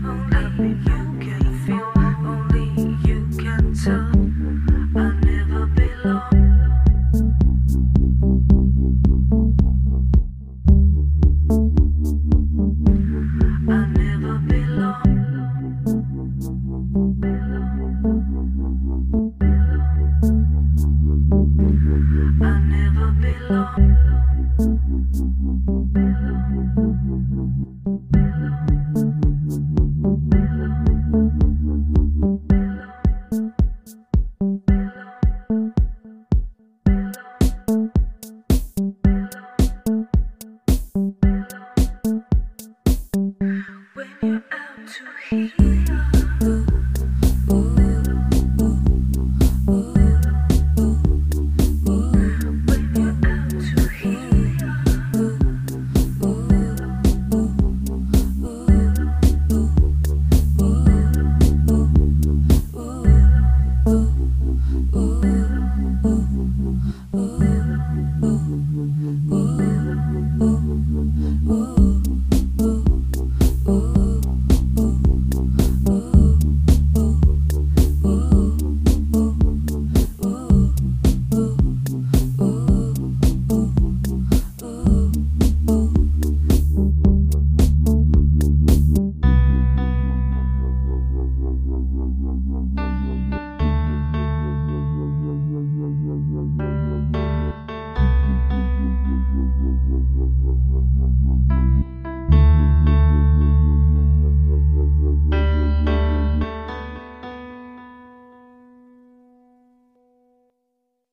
people. Thank you. Thank you.